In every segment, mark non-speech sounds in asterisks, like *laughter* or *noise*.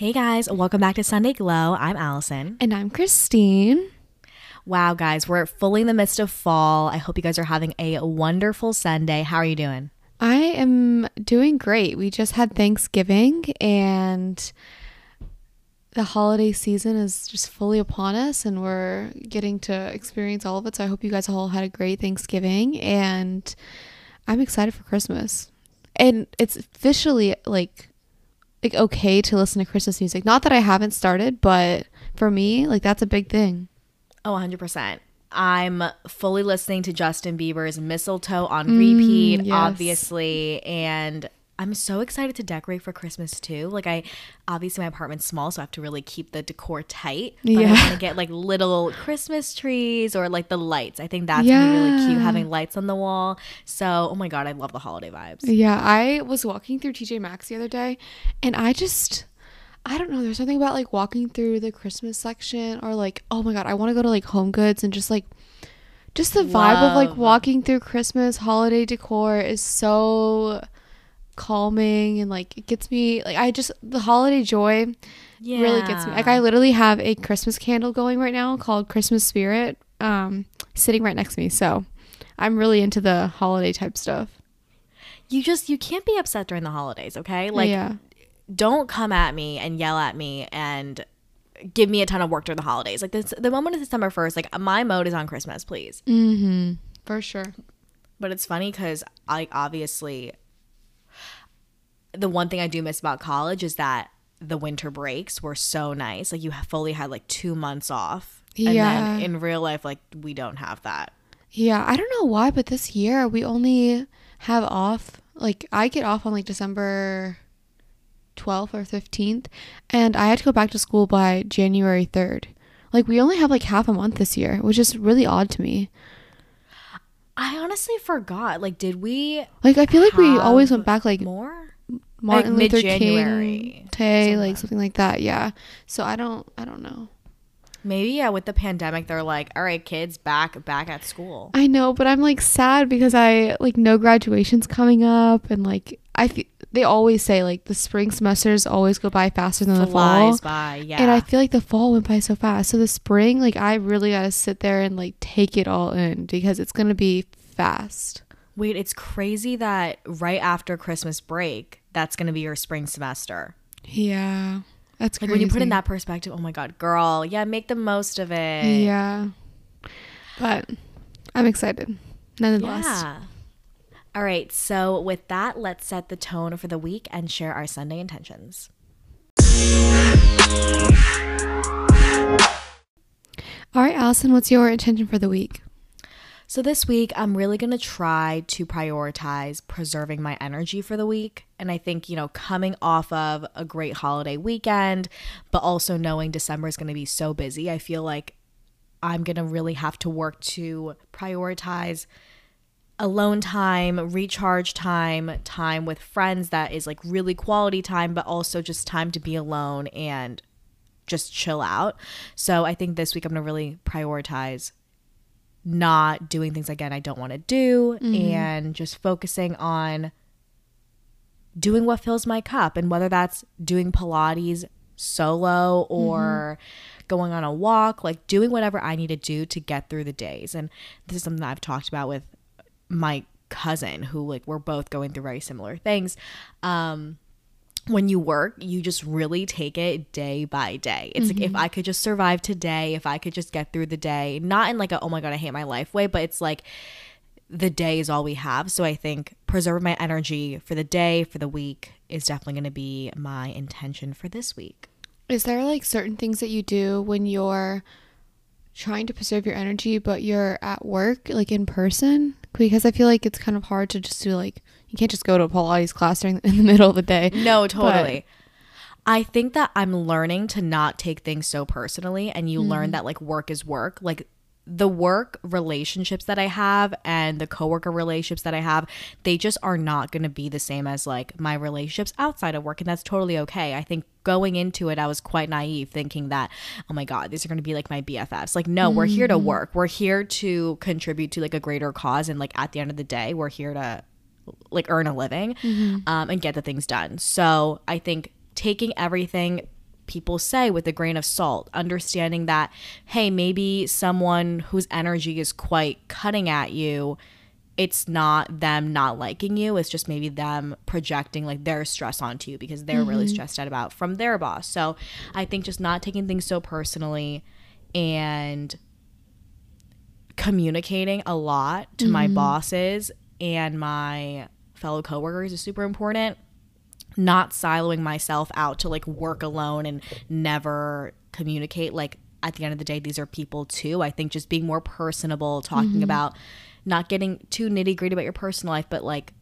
Hey guys, welcome back to Sunday Glow. I'm Alison. And I'm Christine. Wow, guys, we're fully in the midst of fall. I hope you guys are having a wonderful Sunday. How are you doing? I am doing great. We just had Thanksgiving and the holiday season is just fully upon us and we're getting to experience all of it. So I hope you guys all had a great Thanksgiving and I'm excited for Christmas. And it's officially like like okay to listen to Christmas music. Not that I haven't started, but for me, like that's a big thing. Oh, 100%. I'm fully listening to Justin Bieber's Mistletoe on mm, repeat, yes. obviously, and I'm so excited to decorate for Christmas too. Like I obviously my apartment's small, so I have to really keep the decor tight. But I want to get like little Christmas trees or like the lights. I think that's gonna really cute having lights on the wall. So oh my god, I love the holiday vibes. Yeah, I was walking through TJ Maxx the other day and I just I don't know, there's something about like walking through the Christmas section or like oh my god, I want to go to like Home Goods and just like just the vibe of like walking through Christmas holiday decor is so calming and like it gets me like I just the holiday joy Yeah. really gets me. Like I literally have a Christmas candle going right now called Christmas Spirit um sitting right next to me. So, I'm really into the holiday type stuff. you just you can't be upset during the holidays, okay? Like yeah. don't come at me and yell at me and give me a ton of work during the holidays. Like this, the moment of December first, like my mode is on Christmas, please. Mhm. For sure. But it's funny because I obviously the one thing I do miss about college is that the winter breaks were so nice. Like you fully had like two months off. And Yeah. then in real life, like we don't have that. Yeah, I don't know why, but this year we only have off. Like I get off on like December 12th or 15th, and I had to go back to school by January 3rd. Like we only have like half a month this year, which is really odd to me. I honestly forgot. Like, did we Like I feel like we always went back like more? Martin like, Luther King Day, like something like that. Yeah. So I don't I don't know. Maybe yeah. With the pandemic, they're like, all right, kids, back back at school. I know, but I'm like sad because I like no graduation's coming up and like I fe- they always say like the spring semesters always go by faster than the fall. By, yeah. And I feel like the fall went by so fast. So the spring, like I really got to sit there and like take it all in because it's going to be fast. Wait, it's crazy that right after Christmas break, that's going to be your spring semester. Yeah. That's Like crazy. when you put in that perspective, oh my god, girl, yeah, make the most of it. Yeah. But I'm excited. Nonetheless. Yeah. All right, so with that, let's set the tone for the week and share our Sunday intentions. All right, Alison, what's your intention for the week? So this week, I'm really going to try to prioritize preserving my energy for the week. And I think, you know, coming off of a great holiday weekend, but also knowing December is going to be so busy, I feel like I'm going to really have to work to prioritize alone time, recharge time, time with friends that is like really quality time, but also just time to be alone and just chill out. So I think this week I'm going to really prioritize not doing things again I don't want to do and just focusing on doing what fills my cup and whether that's doing Pilates solo or going on a walk, like doing whatever I need to do to get through the days. And this is something that I've talked about with my cousin who like we're both going through very similar things. Um when you work, you just really take it day by day. It's like if mm-hmm. I could just survive today, if I could just get through the day, not in like a oh my god, I hate my life way, but it's like the day is all we have. So I think preserve my energy for the day, for the week is definitely going to be my intention for this week. Is there like certain things that you do when you're trying to preserve your energy but you're at work like in person? Because I feel like it's kind of hard to just do like you can't just go to a Pilates class during *laughs* in the middle of the day. No, totally. I think that I'm learning to not take things so personally and you learn mm-hmm. that like work is work. Like the work relationships that I have and the coworker relationships that I have, they just are not going to be the same as like my relationships outside of work and that's totally okay. I think going into it I was quite naive thinking that oh my god, these are going to be like my BFFs. Like no, we're here to mm-hmm. work. We're here to contribute to like a greater cause and like at the end of the day, we're here to like earn a living mm-hmm. um, and get the things done. So I think taking everything people say with a grain of salt, understanding that, hey, maybe someone whose energy is quite cutting at you, it's not them not liking you. It's just maybe them projecting like their stress onto you because they're really mm-hmm. stressed out about from their boss. So I think just not taking things so personally and communicating a lot to my mm-hmm. bosses and my fellow coworkers is super important. Not siloing myself out to like work alone and never communicate. Like at the end of the day these are people too. I think just being more personable talking about not getting too nitty gritty about your personal life but like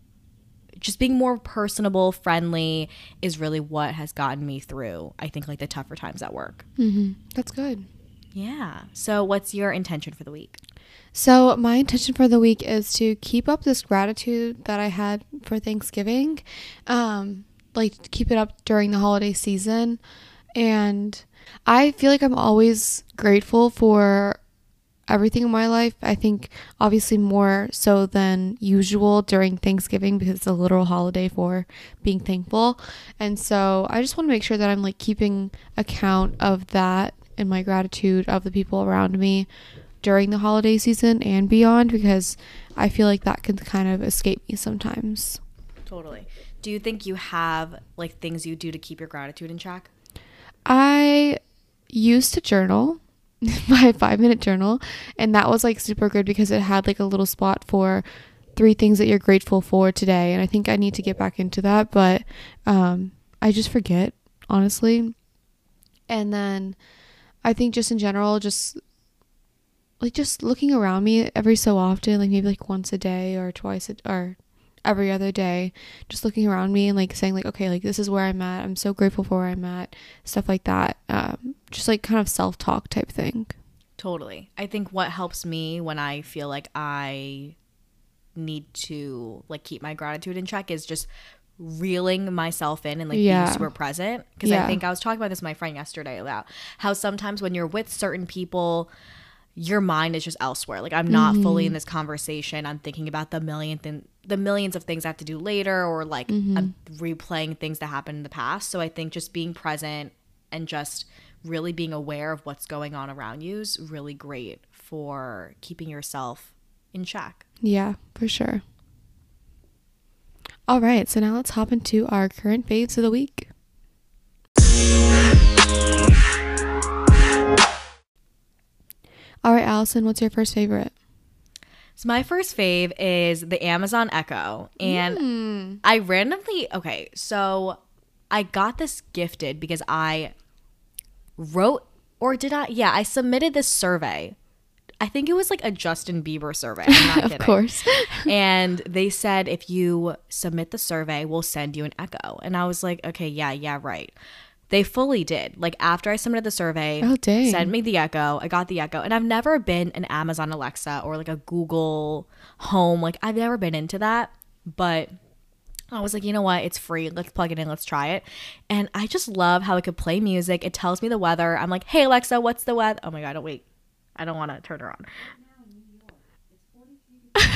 just being more personable friendly is really what has gotten me through i think like the tougher times at work. Mm-hmm. That's good. yeah. So what's your intention for the week So, my intention for the week is to keep up this gratitude that I had for Thanksgiving. Um, like, keep it up during the holiday season. And I feel like I'm always grateful for everything in my life. I think, obviously, more so than usual during Thanksgiving because it's a literal holiday for being thankful. And so, I just want to make sure that I'm like keeping account of that and my gratitude of the people around me during the holiday season and beyond because I feel like that can kind of escape me sometimes. totally do you think you have like things you do to keep your gratitude in check I used to journal *laughs* my five minute journal, and that was like super good because it had like a little spot for three things that you're grateful for today. And I think I need to get back into that, but um, I just forget, honestly. And then I think just in general, just like just looking around me every so often, like maybe like once a day or twice a, or every other day, just looking around me and like saying like, okay, like this is where I'm at. I'm so grateful for where I'm at. Stuff like that. Um, just like kind of self talk type thing. Totally. I think what helps me when I feel like I need to like keep my gratitude in check is just reeling myself in and like Yeah. being super present because I think I was talking about this with my friend yesterday about how sometimes when you're with certain people your mind is just elsewhere. Like I'm not fully in mm-hmm. this conversation. I'm thinking about the million th- the millions of things I have to do later or like mm-hmm. I'm replaying things that happened in the past. So I think just being present and just really being aware of what's going on around you is really great for keeping yourself in check. Yeah, for sure. All right, so now let's hop into our current faves of the week. All right, Alison, what's your first favorite? So my first fave is the Amazon Echo and Hmm. I randomly okay, so I got this gifted because I wrote or did I yeah, I submitted this survey. I think it was like a Justin Bieber survey. I'm not *laughs* Of course. *laughs* and they said if you submit the survey, we'll send you an echo. And I was like, okay, yeah, yeah, right. They fully did. Like after I submitted the survey, Oh, dang. send me the echo. I got the echo. And I've never been an Amazon Alexa or like a Google Home. Like I've never been into that. But I was like, you know what? It's free. Let's plug it in. Let's try it. And I just love how it could play music. It tells me the weather. I'm like, hey, Alexa, what's the weather? Oh my God, don't wait. I don't want to turn her on. *laughs*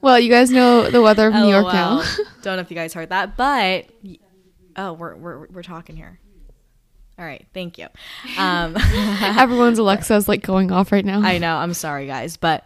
Well, you guys know the weather of New York now. *laughs* Don't know if you guys heard that, but oh, we're we're we're talking here. All right, thank you. *laughs* Um, *laughs* Everyone's Alexa's like going off right now. I know. I'm sorry, guys, but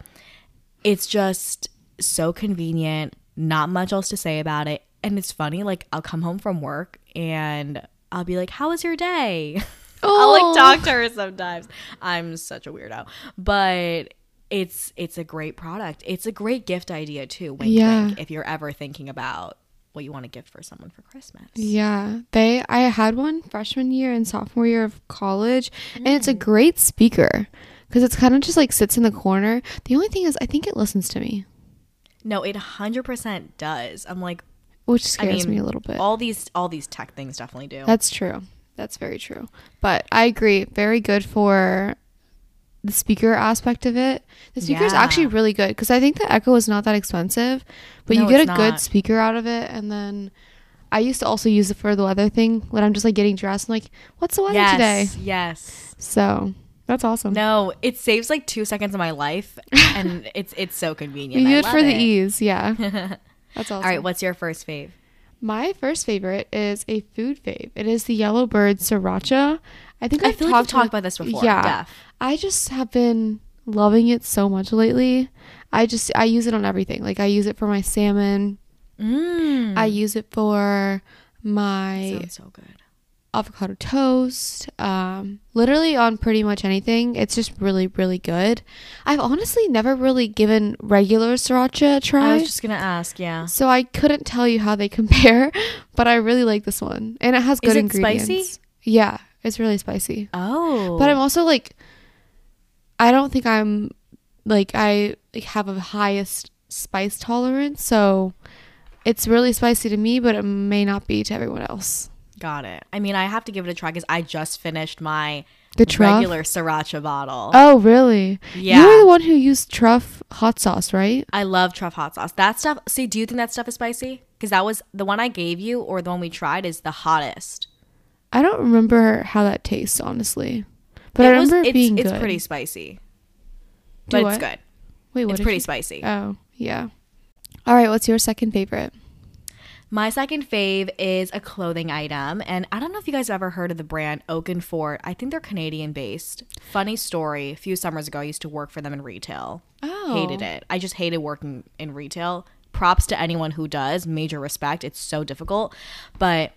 it's just so convenient. Not much else to say about it, and it's funny. Like I'll come home from work and I'll be like, "How was your day?" Oh. *laughs* I'll like talk to her sometimes. I'm such a weirdo, but it's it's a great product. It's a great gift idea too. Wink, Yeah. wink. If you're ever thinking about what you want to give for someone for Christmas. Yeah, they. I had one freshman year and sophomore year of college, and it's Mm. a great speaker because it's kind of just like sits in the corner. The only thing is, I think it listens to me, No, it hundred percent does. I'm like, which scares mean, me a little bit. all these all these tech things definitely do. That's true. That's very true. But I agree. Very good for the speaker aspect of it. The speaker is Yeah. actually really good because I think the Echo is not that expensive, but No, you get a it's good speaker out of it. And then I used to also use it for the weather thing when I'm just like getting dressed. I'm like, what's the weather yes, today? yes. So that's awesome. No, it saves like two seconds of my life, and *laughs* it's it's so convenient. you I do it for the ease. Yeah. *laughs* That's awesome. All right, what's your first fave? My first favorite is a food fave. It is the Yellowbird Sriracha. I think I I've feel like talked talked about this before. Yeah. Def. I just have been loving it so much lately. I just I use it on everything. Like I use it for my salmon. Mm. I use it for my Sounds so good. avocado toast. Um, literally on pretty much anything. It's just really really good. I've honestly never really given regular sriracha a try. I was just gonna ask. Yeah. so I couldn't tell you how they *laughs* compare, but I really like this one, and it has good Is it ingredients. spicy? Yeah, it's really spicy. Oh. But I'm also like, I don't think I'm like I like, have a highest spice tolerance, so it's really spicy to me, but it may not be to everyone else. Got it. I mean, I have to give it a try because I just finished my The truff. regular sriracha bottle. Oh, really? Yeah. You were the one who used truff hot sauce, right? I love truff hot sauce. That stuff. See, do you think that stuff is spicy? Because that was the one I gave you, or the one we tried, is the hottest. I don't remember how that tastes, honestly, but It I was- it it's, being it's good. pretty spicy, Do but what? it's good. Wait, what? it's pretty you- spicy. Oh, yeah. All right, what's your second favorite? My second fave is a clothing item, and I don't know if you guys have ever heard of the brand Oak and Fort. I think they're Canadian based. Funny story: a few summers ago, I used to work for them in retail. Oh, Hated it. I just hated working in retail. Props to anyone who does. Major respect. It's so difficult, but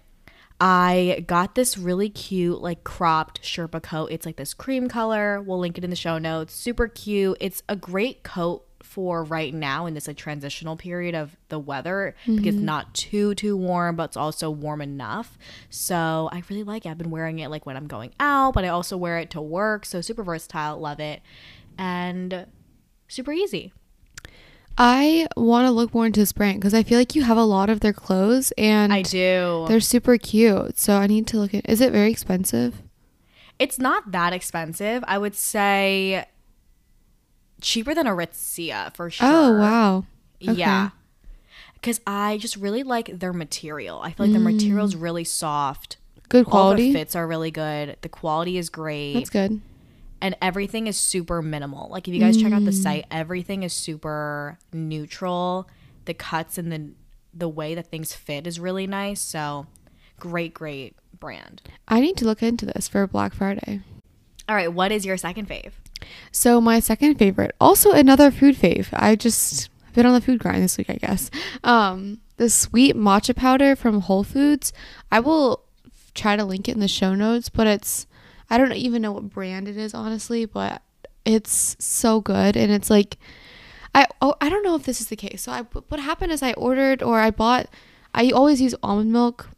I got this really cute, like cropped Sherpa coat. It's like this cream color. We'll link it in the show notes. Super cute. It's a great coat for right now in this like transitional period of the weather because it's not too too warm, but it's also warm enough. So I really like it. I've been wearing it like when I'm going out, but I also wear it to work. So super versatile. Love it. And super easy. I want to look more into this brand because I feel like you have a lot of their clothes and I do. they're super cute. So I need to look at. Is it very expensive? It's not that expensive. I would say cheaper than Aritzia for oh, sure. Oh wow. Okay. Yeah. Because I just really like their material. I feel like the mm. is really soft. Good quality. All their fits are really good. The quality is great. That's good. And everything is super minimal. Like if you guys check out the Mm. site, everything is super neutral. The cuts and the the way that things fit is really nice. So great, great brand. I need to look into this for Black Friday. All right, what is your second fave? So my second favorite, also another food fave. I just I've been on the food grind this week, I guess. Um, the sweet matcha powder from Whole Foods. I will try to link it in the show notes, but it's I don't even know what brand it is honestly, but it's so good and it's like I oh, I don't know if this is the case. So I what happened is I ordered or I bought I always use almond milk,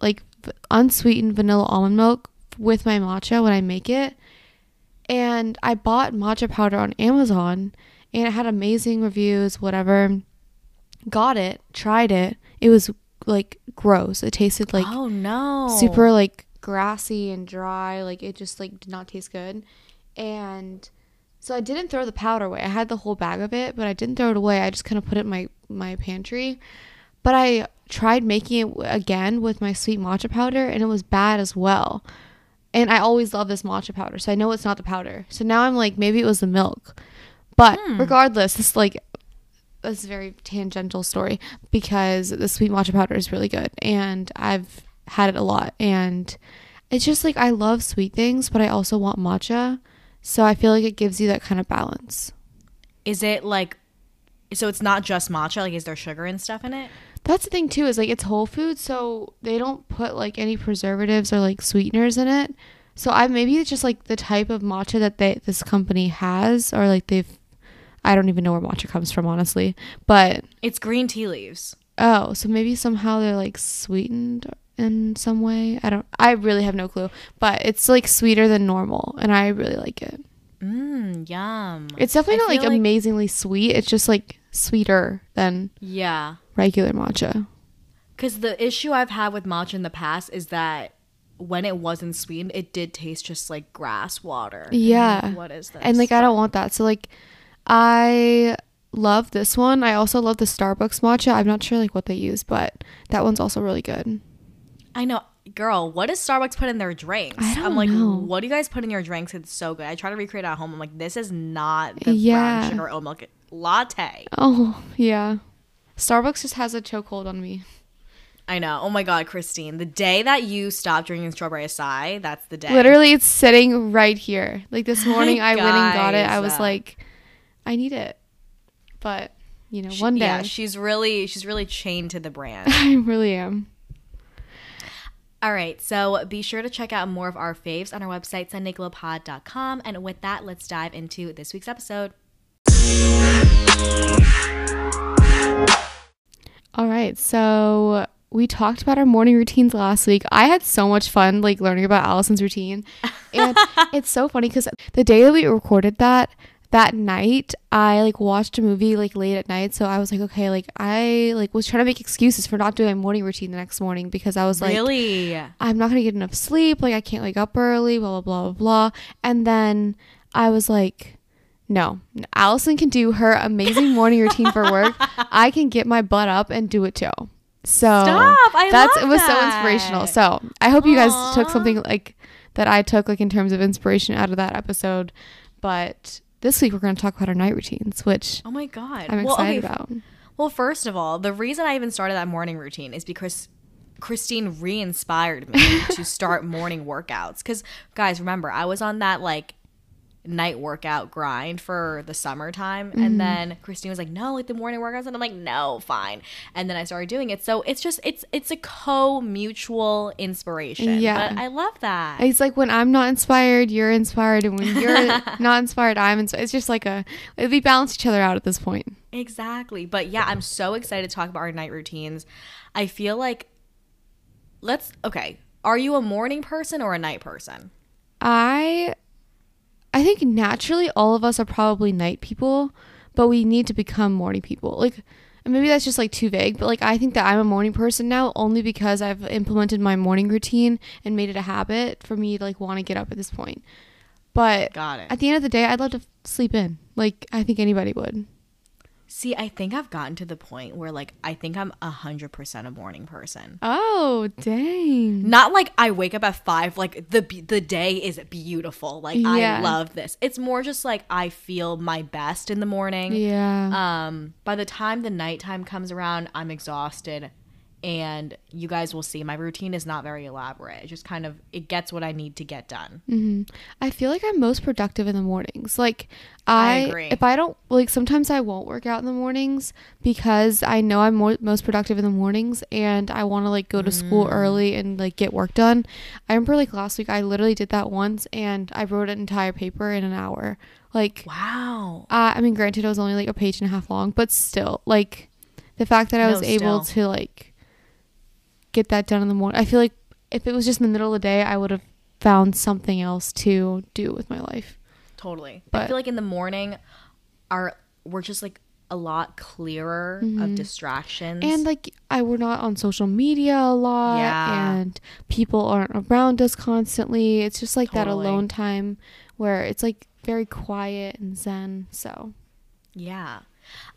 like unsweetened vanilla almond milk with my matcha when I make it. And I bought matcha powder on Amazon and it had amazing reviews, whatever. Got it, tried it. It was like gross. It tasted like oh no, super like grassy and dry. Like it just like did not taste good. And so I didn't throw the powder away. I had the whole bag of it, but I didn't throw it away. I just kind of put it in my my pantry. But I tried making it again with my sweet matcha powder and it was bad as well. And I always love this matcha powder, so I know it's not the powder. So now I'm like maybe it was the milk. But hmm. regardless, this like this is a very tangential story because the sweet matcha powder is really good and I've had it a lot and it's just like I love sweet things but I also want matcha so I feel like it gives you that kind of balance. Is it like? So it's not just matcha. Like, is there sugar and stuff in it? That's the thing too is like it's whole food so they don't put like any preservatives or like sweeteners in it. So I maybe it's just like the type of matcha that they this company has or like they've I don't even know where matcha comes from honestly. But It's green tea leaves. Oh, so maybe somehow they're like sweetened in some way. I don't I really have no clue. But it's like sweeter than normal and I really like it. Mmm, yum. It's definitely I not like, like- amazingly sweet. It's just like sweeter than yeah. regular matcha. Because the issue I've had with matcha in the past is that when it wasn't sweetened, it did taste just like grass water. Yeah. like, what is this? And like I don't want that. So like I love this one. I also love the Starbucks matcha. I'm not sure like what they use, but that one's also really good. I know, girl. What does Starbucks put in their drinks? I don't am like, know. what do you guys put in your drinks? It's so good. I try to recreate it at home. I'm like, this is not the Yeah. brown sugar oat milk latte. Oh, yeah. Starbucks just has a chokehold on me. I know. Oh my god, Christine, the day that you stopped drinking strawberry acai, that's the day. Literally, it's sitting right here. Like this *laughs* morning, I went and got it. I was like, I need it, but you know, She- one day Yeah, she's really she's really chained to the brand. *laughs* I really am. All right, so be sure to check out more of our faves on our website, sundayglowpod.com. And with that, let's dive into this week's episode. All right, so we talked about our morning routines last week. I had so much fun like learning about Alison's routine. And *laughs* it's so funny cuz the day that we recorded that that night, I like watched a movie like late at night, so I was like, okay, like I like was trying to make excuses for not doing my morning routine the next morning because I was like really? I'm not gonna get enough sleep. Like I can't wake up early. Blah blah blah blah blah. And then I was like, no, Alison can do her amazing *laughs* morning routine for work. I can get my butt up and do it too. So Stop! I that's it was so inspirational. So I hope you guys took something like that I took like in terms of inspiration out of that episode. But this week we're gonna talk about our night routines, which Oh my god. I'm Well, okay, excited about. Well, first of all, the reason I even started that morning routine is because Christine re-inspired me *laughs* to start morning workouts. Because guys, remember, I was on that like night workout grind for the summertime, Mm-hmm. and then Christine was like, "No, like the morning workouts," and I'm like, "No, fine." And then I started doing it. So it's just it's it's a co-mutual inspiration. Yeah. but I love that. It's like when I'm not inspired, you're inspired, and when *laughs* you're not inspired, I'm inspired. It's just like a we balance each other out at this point. Exactly. But yeah, I'm so excited to talk about our night routines. I feel like let's okay. Are you a morning person or a night person? I I think naturally all of us are probably night people, but we need to become morning people. Like and maybe that's just like too vague, but like I think that I'm a morning person now only because I've implemented my morning routine and made it a habit for me to like want to get up at this point. But Got it. at the end of the day, I'd love to sleep in. Like I think anybody would. See, I think I've gotten to the point where like I think I'm a hundred percent a morning person. Oh, dang. Not like I wake up at five, like the the day is beautiful. Like Yeah. I love this. It's more just like I feel my best in the morning. Yeah. Um, by the time the nighttime comes around, I'm exhausted, and you guys will see my routine is not very elaborate. It just kind of it gets what I need to get done. hmm I feel like I'm most productive in the mornings. Like I, agree. if I don't like sometimes I won't work out in the mornings because I know I'm more, most productive in the mornings and I want to like go to school Mm. early and like get work done. I remember like last week I literally did that once and I wrote an entire paper in an hour. Like Wow. uh, I mean granted it was only like a page and a half long, but still like the fact that I No, was able to like get that done in the morning. I feel like if it was just in the middle of the day, I would have found something else to do with my life. Totally. But I feel like in the morning, our we're just like a lot clearer of distractions. Mm-hmm. And like I we're not on social media a lot Yeah. and people aren't around us constantly. It's just like that alone time where it's like very quiet and zen. So Yeah.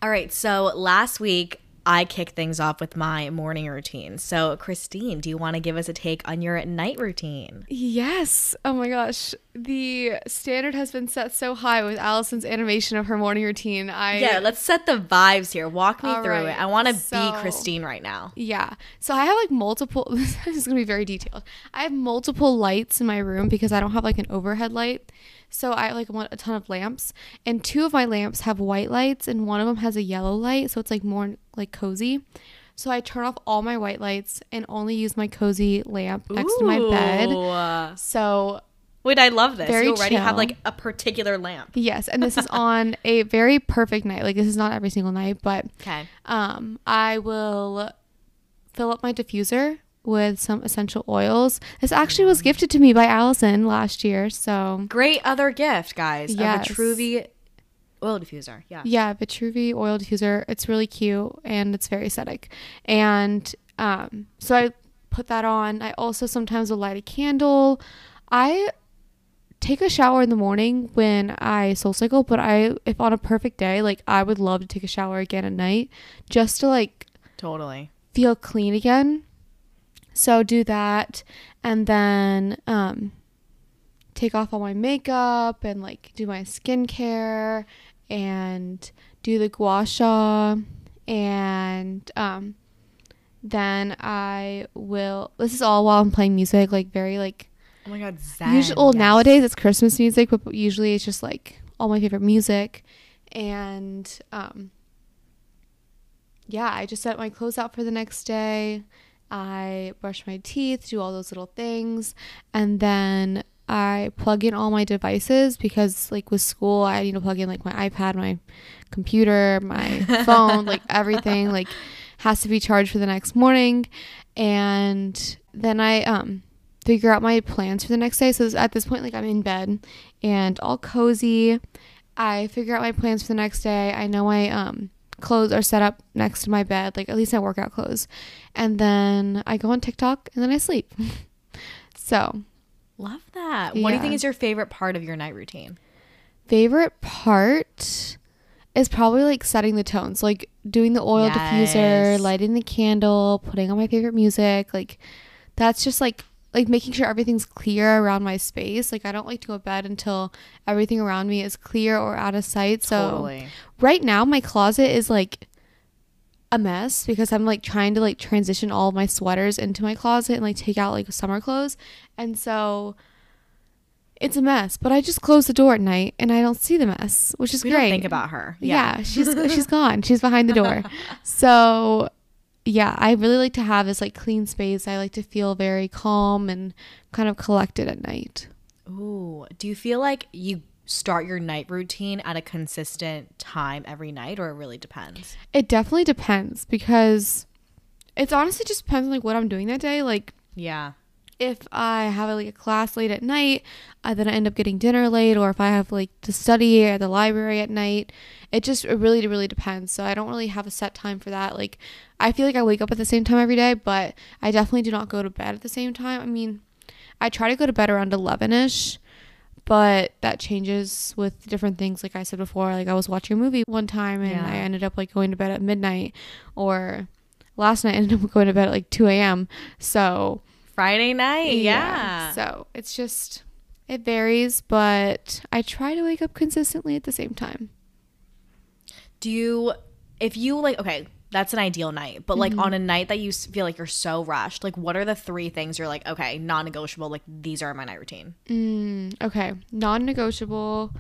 All right. So last week, I kick things off with my morning routine. So, Christine, do you want to give us a take on your night routine? Yes. Oh my gosh. The standard has been set so high with Alison's animation of her morning routine. I Yeah, let's set the vibes here. Walk me All through right. it. I want to So- be Christine right now. Yeah. So I have like multiple *laughs* this is going to be very detailed. I have multiple lights in my room because I don't have like an overhead light. So I like want a ton of lamps and two of my lamps have white lights and one of them has a yellow light, so it's like more like cozy. So I turn off all my white lights and only use my cozy lamp next to my bed. So Wait, I love this. Very you already have like a particular lamp. yes, and this is *laughs* on a very perfect night. Like this is not every single night, but Okay. um, I will fill up my diffuser with some essential oils. This actually was gifted to me by Alison last year. So, Great other gift, guys. Yes. A Vitruvi oil diffuser. Yeah. yeah, Vitruvi oil diffuser. It's really cute and it's very aesthetic. And um, so I put that on. I also sometimes will light a candle. I take a shower in the morning when I soul cycle, but I if on a perfect day, like I would love to take a shower again at night just to like Totally. feel clean again. So do that and then um take off all my makeup and like do my skincare and do the gua sha and um Then I will. This is all while I'm playing music, like very like. Oh my god, Zen. Usually, well, yes. nowadays it's Christmas music, but usually it's just like all my favorite music, and um. Yeah, I just set my clothes out for the next day. I brush my teeth, do all those little things, and then I plug in all my devices because, like, with school, I need to plug in like my iPad, my computer, my *laughs* phone, like everything, like, has to be charged for the next morning. And then I um figure out my plans for the next day. So at this point, like, I'm in bed and all cozy. I figure out my plans for the next day. I know I um clothes are set up next to my bed, like at least my workout clothes. And then I go on TikTok and then I sleep. *laughs* so, Love that. What do you think is your favorite part of your night routine? favorite part is probably like setting the tones, like doing the oil diffuser, lighting the candle, putting on my favorite music. Like that's just like like making sure everything's clear around my space. Like I don't like to go to bed until everything around me is clear or out of sight. So totally. right now my closet is like a mess because I'm like trying to like transition all my sweaters into my closet and like take out like summer clothes. And so it's a mess, but I just close the door at night and I don't see the mess, which is We great. think about her. yeah. she's she's *laughs* gone. She's behind the door. *laughs* So yeah, I really like to have this like clean space. I like to feel very calm and kind of collected at night. Ooh. Do you feel like you start your night routine at a consistent time every night or it really depends? It definitely depends because it's honestly just depends on like what I'm doing that day. Like Yeah. If I have like a class late at night, uh, then I end up getting dinner late, or if I have like to study at the library at night, it just it really really depends. So I don't really have a set time for that. Like I feel like I wake up at the same time every day, but I definitely do not go to bed at the same time. I mean, I try to go to bed around eleven ish. But that changes with different things. Like I said before, like I was watching a movie one time and Yeah. I ended up like going to bed at midnight, or last night I ended up *laughs* going to bed at like two a.m. So Friday night. Yeah. so it's just it varies, but I try to wake up consistently at the same time. Do you, if you like, okay, that's an ideal night, but like on a night that you feel like you're so rushed, like what are the three things you're like, okay, non negotiable, like these are my night routine? Mm, okay, non-negotiable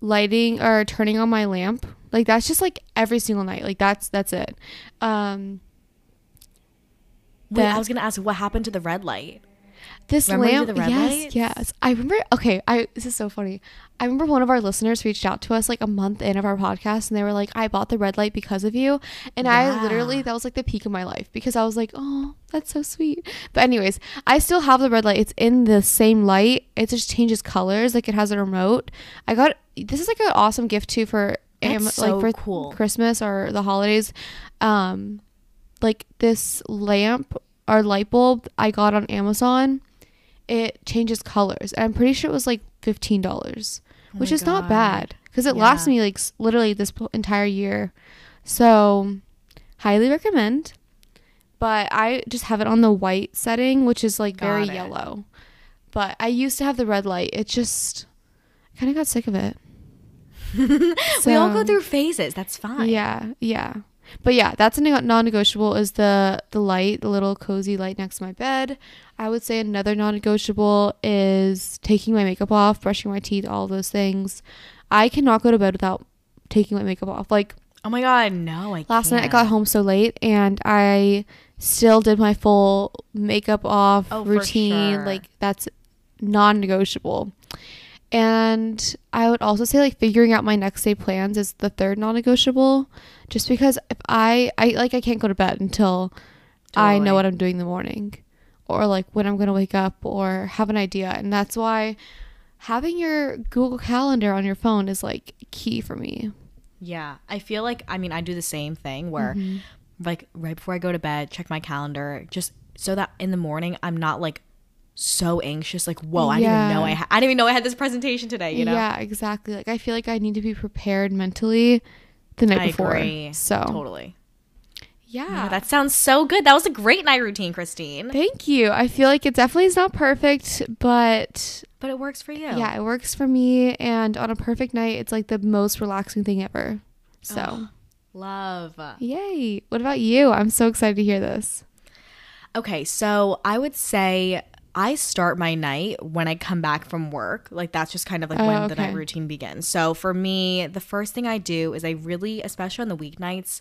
lighting or turning on my lamp. Like that's just like every single night. Like that's that's it. Um Wait, I was going to ask what happened to the red light? this Remember lamp yes, lights? yes. I remember okay, I this is so funny. I remember one of our listeners reached out to us like a month in of our podcast and they were like, I bought the red light because of you. And I literally that was like the peak of my life because I was like, Oh, that's so sweet. But anyways, I still have the red light. It's in the same light. It just changes colors. Like it has a remote. I got this is like an awesome gift too for Am- so like for cool. Christmas or the holidays. Um like this lamp or light bulb I got on Amazon. It changes colors. And I'm pretty sure it was like fifteen dollars, Oh which is not bad because it lasts me like literally this entire year. So, highly recommend. But I just have it on the white setting, which is like very it. yellow. But I used to have the red light. It just kind of got sick of it. *laughs* we all go through phases. That's fine. yeah, yeah. But yeah, that's a non-negotiable is the the light, the little cozy light next to my bed. I would say another non-negotiable is taking my makeup off, brushing my teeth, all those things. I cannot go to bed without taking my makeup off. Like Oh my God. No, I last night I got home so late and I still did my full makeup off Oh, routine. sure. Like that's non-negotiable. And I would also say like figuring out my next day plans is the third non-negotiable just because if I I like I can't go to bed until I know what I'm doing in the morning or like when I'm going to wake up or have an idea. And that's why having your Google Calendar on your phone is like key for me. Yeah. I feel like, I mean, I do the same thing where, Mm-hmm. like, right before I go to bed, check my calendar just so that in the morning I'm not like so anxious. Like, whoa, I didn't even know I, ha- I didn't even know I had this presentation today, you know? Yeah, exactly. Like I feel like I need to be prepared mentally the night I before. agree. So Totally. yeah, Yeah, that sounds so good. That was a great night routine, Christine. Thank you. I feel like it definitely is not perfect, but But it works for you. yeah, it works for me. And on a perfect night, it's like the most relaxing thing ever. So Love. Yay. What about you? I'm so excited to hear this. Okay, so I would say I start my night when I come back from work. Like that's just kind of like Oh, when the night routine begins. So for me, the first thing I do is I really, especially on the weeknights,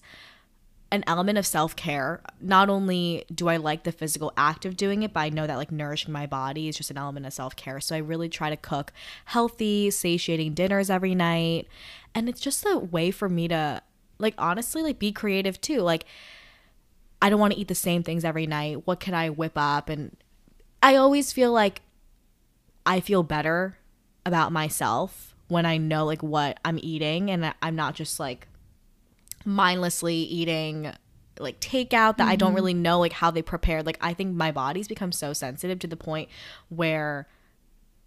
an element of self care. Not only do I like the physical act of doing it, but I know that like nourishing my body is just an element of self care. So I really try to cook healthy, satiating dinners every night. And it's just a way for me to like honestly like be creative too. Like I don't want to eat the same things every night. What can I whip up? And I always feel like I feel better about myself when I know like what I'm eating and I'm not just like mindlessly eating like takeout that I don't mm-hmm. really know like how they prepared. Like I think my body's become so sensitive to the point where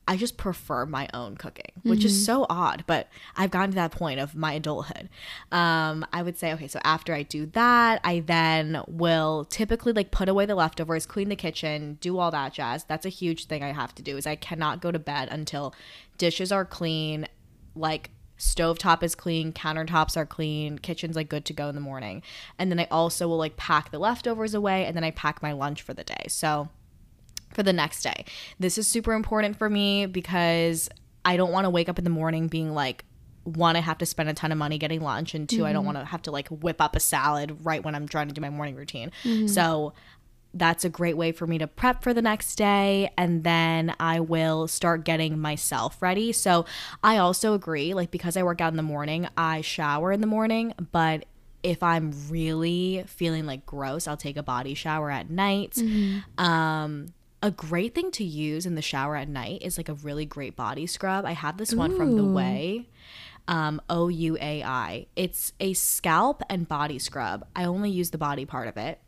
I just prefer my own cooking, which is so odd, but I've gotten to that point of my adulthood. Um, I would say, okay, so after I do that, I then will typically like put away the leftovers, clean the kitchen, do all that jazz. That's a huge thing I have to do is I cannot go to bed until dishes are clean, like stovetop is clean, countertops are clean, kitchen's like good to go in the morning. And then I also will like pack the leftovers away and then I pack my lunch for the day. So for the next day. This is super important for me because I don't want to wake up in the morning being like, one, I have to spend a ton of money getting lunch, and 2 I don't mm-hmm. want to have to like whip up a salad right when I'm trying to do my morning routine. Mm-hmm. So that's a great way for me to prep for the next day and then I will start getting myself ready. So I also agree like because I work out in the morning, I shower in the morning, but if I'm really feeling like gross, I'll take a body shower at night. Mm-hmm. Um a great thing to use in the shower at night is like a really great body scrub. I have this one from The OUAI um, O U A I. It's a scalp and body scrub. I only use the body part of it.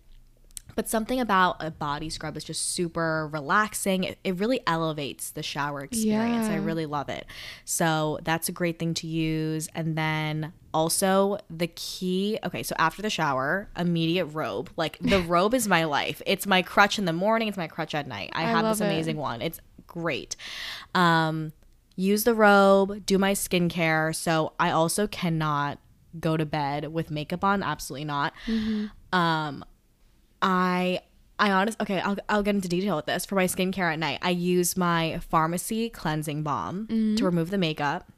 But something about a body scrub is just super relaxing. It, it really elevates the shower experience. I really love it. So that's a great thing to use. And then also the key okay, so after the shower, immediate robe. Like the *laughs* robe is my life. It's my crutch in the morning, it's my crutch at night. I, I have this it. amazing one. It's great. Um, use the robe, do my skincare. So I also cannot go to bed with makeup on. Absolutely not. Um, I I honest okay, I'll I'll get into detail with this. For my skincare at night, I use my Farmacy cleansing balm to mm-hmm. remove the makeup.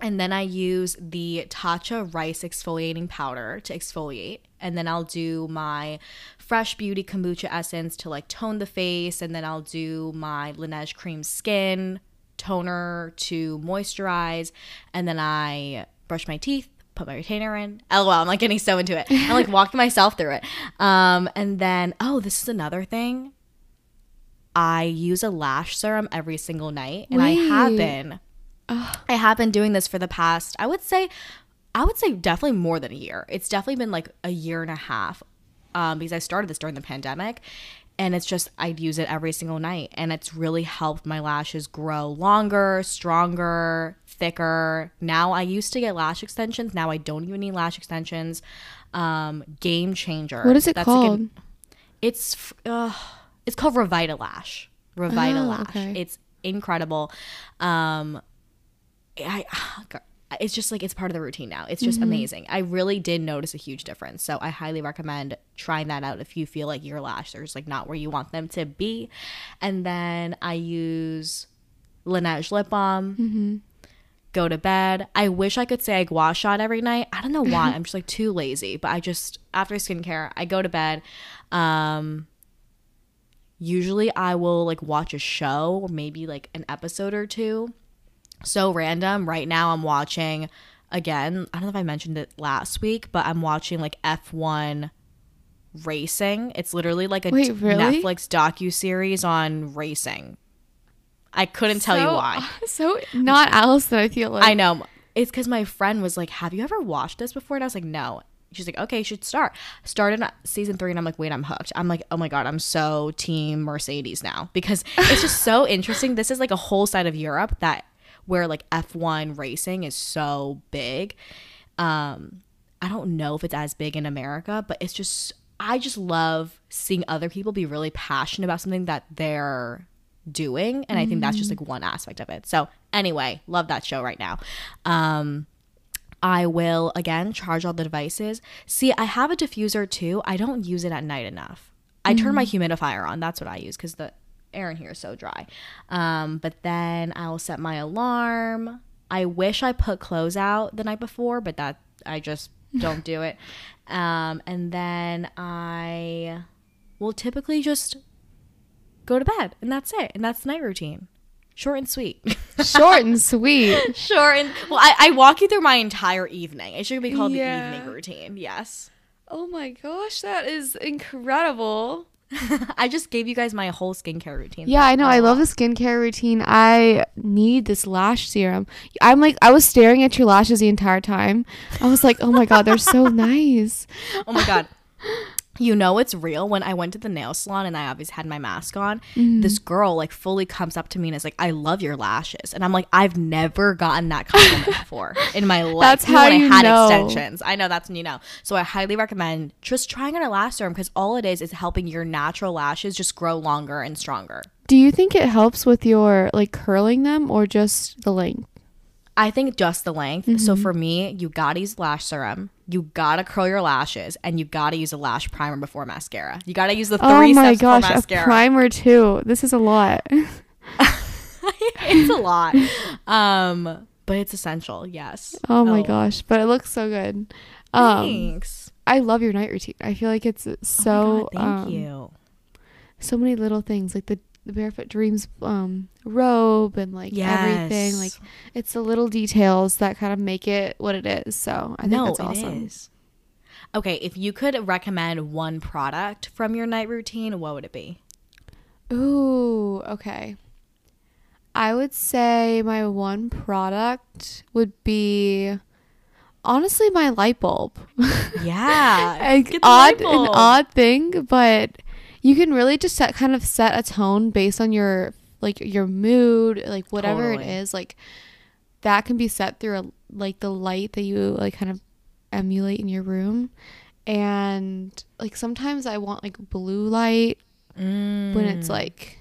And then I use the Tatcha rice exfoliating powder to exfoliate. And then I'll do my Fresh Beauty kombucha essence to like tone the face. And then I'll do my Laneige cream skin toner to moisturize. And then I brush my teeth, put my retainer in. LOL, I'm like getting so into it. I'm like walking myself through it. Um, and then, oh, this is another thing. I use a lash serum every single night. And I have Wait. been. I have been doing this for the past, I would say, I would say definitely more than a year. It's definitely been like a year and a half um, because I started this during the pandemic. And it's just, I'd use it every single night. And it's really helped my lashes grow longer, stronger, thicker. Now I used to get lash extensions. Now I don't even need lash extensions. Um, game changer. What is it That's like called? it's uh, it's called RevitaLash. Revita Oh, Lash. okay. It's incredible. Um, I, *sighs* it's just like it's part of the routine now. It's Mm-hmm. just amazing. I really did notice a huge difference. So I highly recommend trying that out if you feel like your lashes are just like not where you want them to be. And then I use Laneige lip balm. Mm-hmm. Go to bed. I wish I could say I gua shot every night. I don't know why. *laughs* I'm just like too lazy. But I just after skincare, I go to bed. Um, usually I will like watch a show or maybe like an episode or two. So random. Right now I'm watching again, I don't know if I mentioned it last week, but I'm watching like F1 racing. It's literally like a Wait, really? Netflix docu series on racing. I couldn't tell you why. *laughs* So not Alison, I feel like. I know. It's because my friend was like, Have you ever watched this before? And I was like, No. She's like, Okay, you should start. Started season three, and I'm like, Wait, I'm hooked. I'm like, Oh my God, I'm so team Mercedes now because it's just so interesting. This is like a whole side of Europe that where like F1 racing is so big. Um, I don't know if it's as big in America, but it's just, I just love seeing other people be really passionate about something that they're doing and i think that's just like one aspect of it so anyway love that show right now um I will again charge all the devices. See, I have a diffuser too. I don't use it at night enough. I turn my humidifier on. That's what I use because the air in here is so dry. Um, but then I'll set my alarm. I wish I put clothes out the night before, but that I just *laughs* don't do it. Um, and then I will typically just go to bed, and that's it. And that's the night routine. Short and sweet. *laughs* Short and sweet. Short and well, I, I walk you through my entire evening. It should be called Yeah. the evening routine. Yes. Oh my gosh, that is incredible. *laughs* I just gave you guys my whole skincare routine. Yeah, I know. I love the skincare routine. I need this lash serum. I'm like, I was staring at your lashes the entire time. I was like, oh my God, they're so *laughs* nice. Oh my god. You know it's real when I went to the nail salon and I obviously had my mask on. Mm-hmm. This girl like fully comes up to me and is like, "I love your lashes," and I'm like, "I've never gotten that compliment *laughs* before in my life." That's how when you I had know. extensions. I know that's when you know. So I highly recommend just trying out a lash serum because all it is is helping your natural lashes just grow longer and stronger. Do you think it helps with your like curling them or just the length? I think just the length. Mm-hmm. So for me, use lash serum. You gotta curl your lashes, and you gotta use a lash primer before mascara. You gotta use the three oh my gosh, before a primer too. This is a lot. *laughs* it's a lot, um, but it's essential. Yes. Oh my gosh, but it looks so good. Um, Thanks. I love your night routine. I feel like it's Oh so my God, thank um, you. so many little things like the the barefoot dreams um robe and like everything like it's the little details that kind of make it what it is so i think no, that's awesome. is. Okay, if you could recommend one product from your night routine, what would it be? ooh okay. I would say my one product would be honestly my light bulb. *laughs* Yeah, Like, get the light odd an odd thing but you can really just set kind of set a tone based on your like your mood like whatever Totally. it is like that can be set through a, like the light that you like kind of emulate in your room and like sometimes i want like blue light when Mm. it's like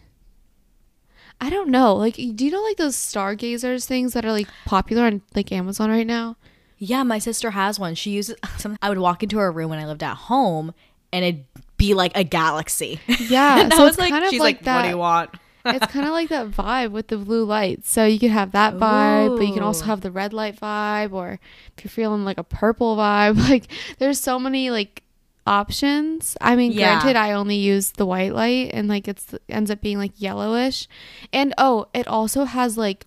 i don't know like do you know like those stargazers things that are like popular on like amazon right now Yeah, my sister has one. She uses. *laughs* Some, I would walk into her room when I lived at home, and it'd be like a galaxy. *laughs* yeah and I so was it's like, kind of she's like, like, that "What do you want?" *laughs* it's kind of like that vibe with the blue light. So you could have that vibe, but you can also have the red light vibe, or if you're feeling like a purple vibe, *laughs* like there's so many like options. I mean, Yeah. granted, I only use the white light, and like it's ends up being like yellowish, and oh, it also has like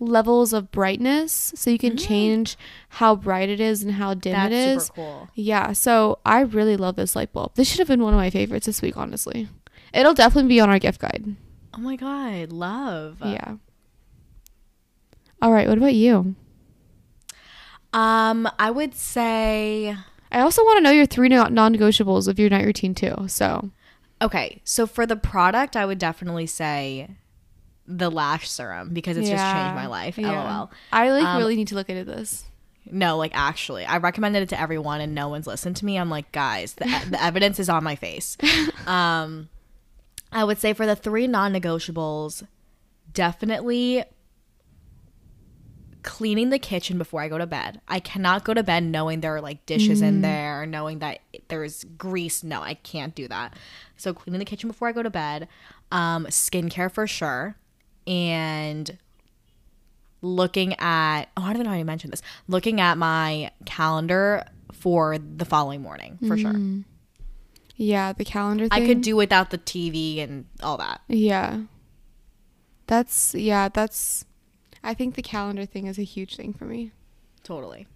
levels of brightness, so you can change how bright it is and how dim That's it is. super cool. Yeah, so I really love this light bulb. This should have been one of my favorites this week, honestly. It'll definitely be on our gift guide. Oh my god, love. Yeah. All right. What about you? Um, I would say I also want to know your three non-negotiables of your night routine too. So okay. So for the product, I would definitely say the lash serum because it's just changed my life. LOL. I like Um, really need to look into this. No, like actually, I recommended it to everyone, and no one's listened to me. I'm like, guys, the, the evidence is on my face. *laughs* Um, I would say for the three non-negotiables, definitely cleaning the kitchen before I go to bed. I cannot go to bed knowing there are like dishes in there, knowing that there's grease. No, I can't do that. So cleaning the kitchen before I go to bed, um, skincare for sure, and looking at oh I don't even know how you mentioned this. Looking at my calendar for the following morning for sure. Mm. Yeah, the calendar thing. I could do without the TV and all that. Yeah. That's yeah. That's. I think the calendar thing is a huge thing for me. Totally.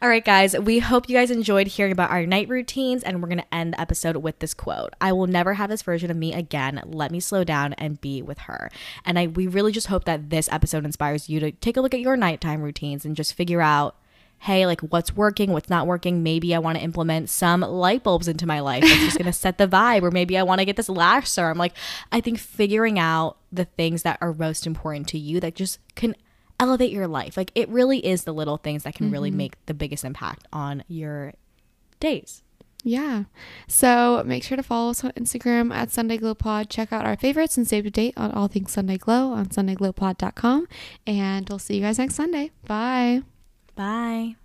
All right, guys, we hope you guys enjoyed hearing about our night routines, and we're going to end the episode with this quote I will never have this version of me again. Let me slow down and be with her. And I, we really just hope that this episode inspires you to take a look at your nighttime routines and just figure out hey, like what's working, what's not working. Maybe I want to implement some light bulbs into my life. It's just going to set the vibe. Or maybe I want to get this lash serum. Like, I think figuring out the things that are most important to you that just can elevate your life. Like it really is the little things that can mm-hmm. really make the biggest impact on your days. Yeah. So make sure to follow us on Instagram at Sunday Glow Pod. Check out our favorites and save the to date on all things Sunday Glow on SundayGlowPod.com. And we'll see you guys next Sunday. Bye. Bye.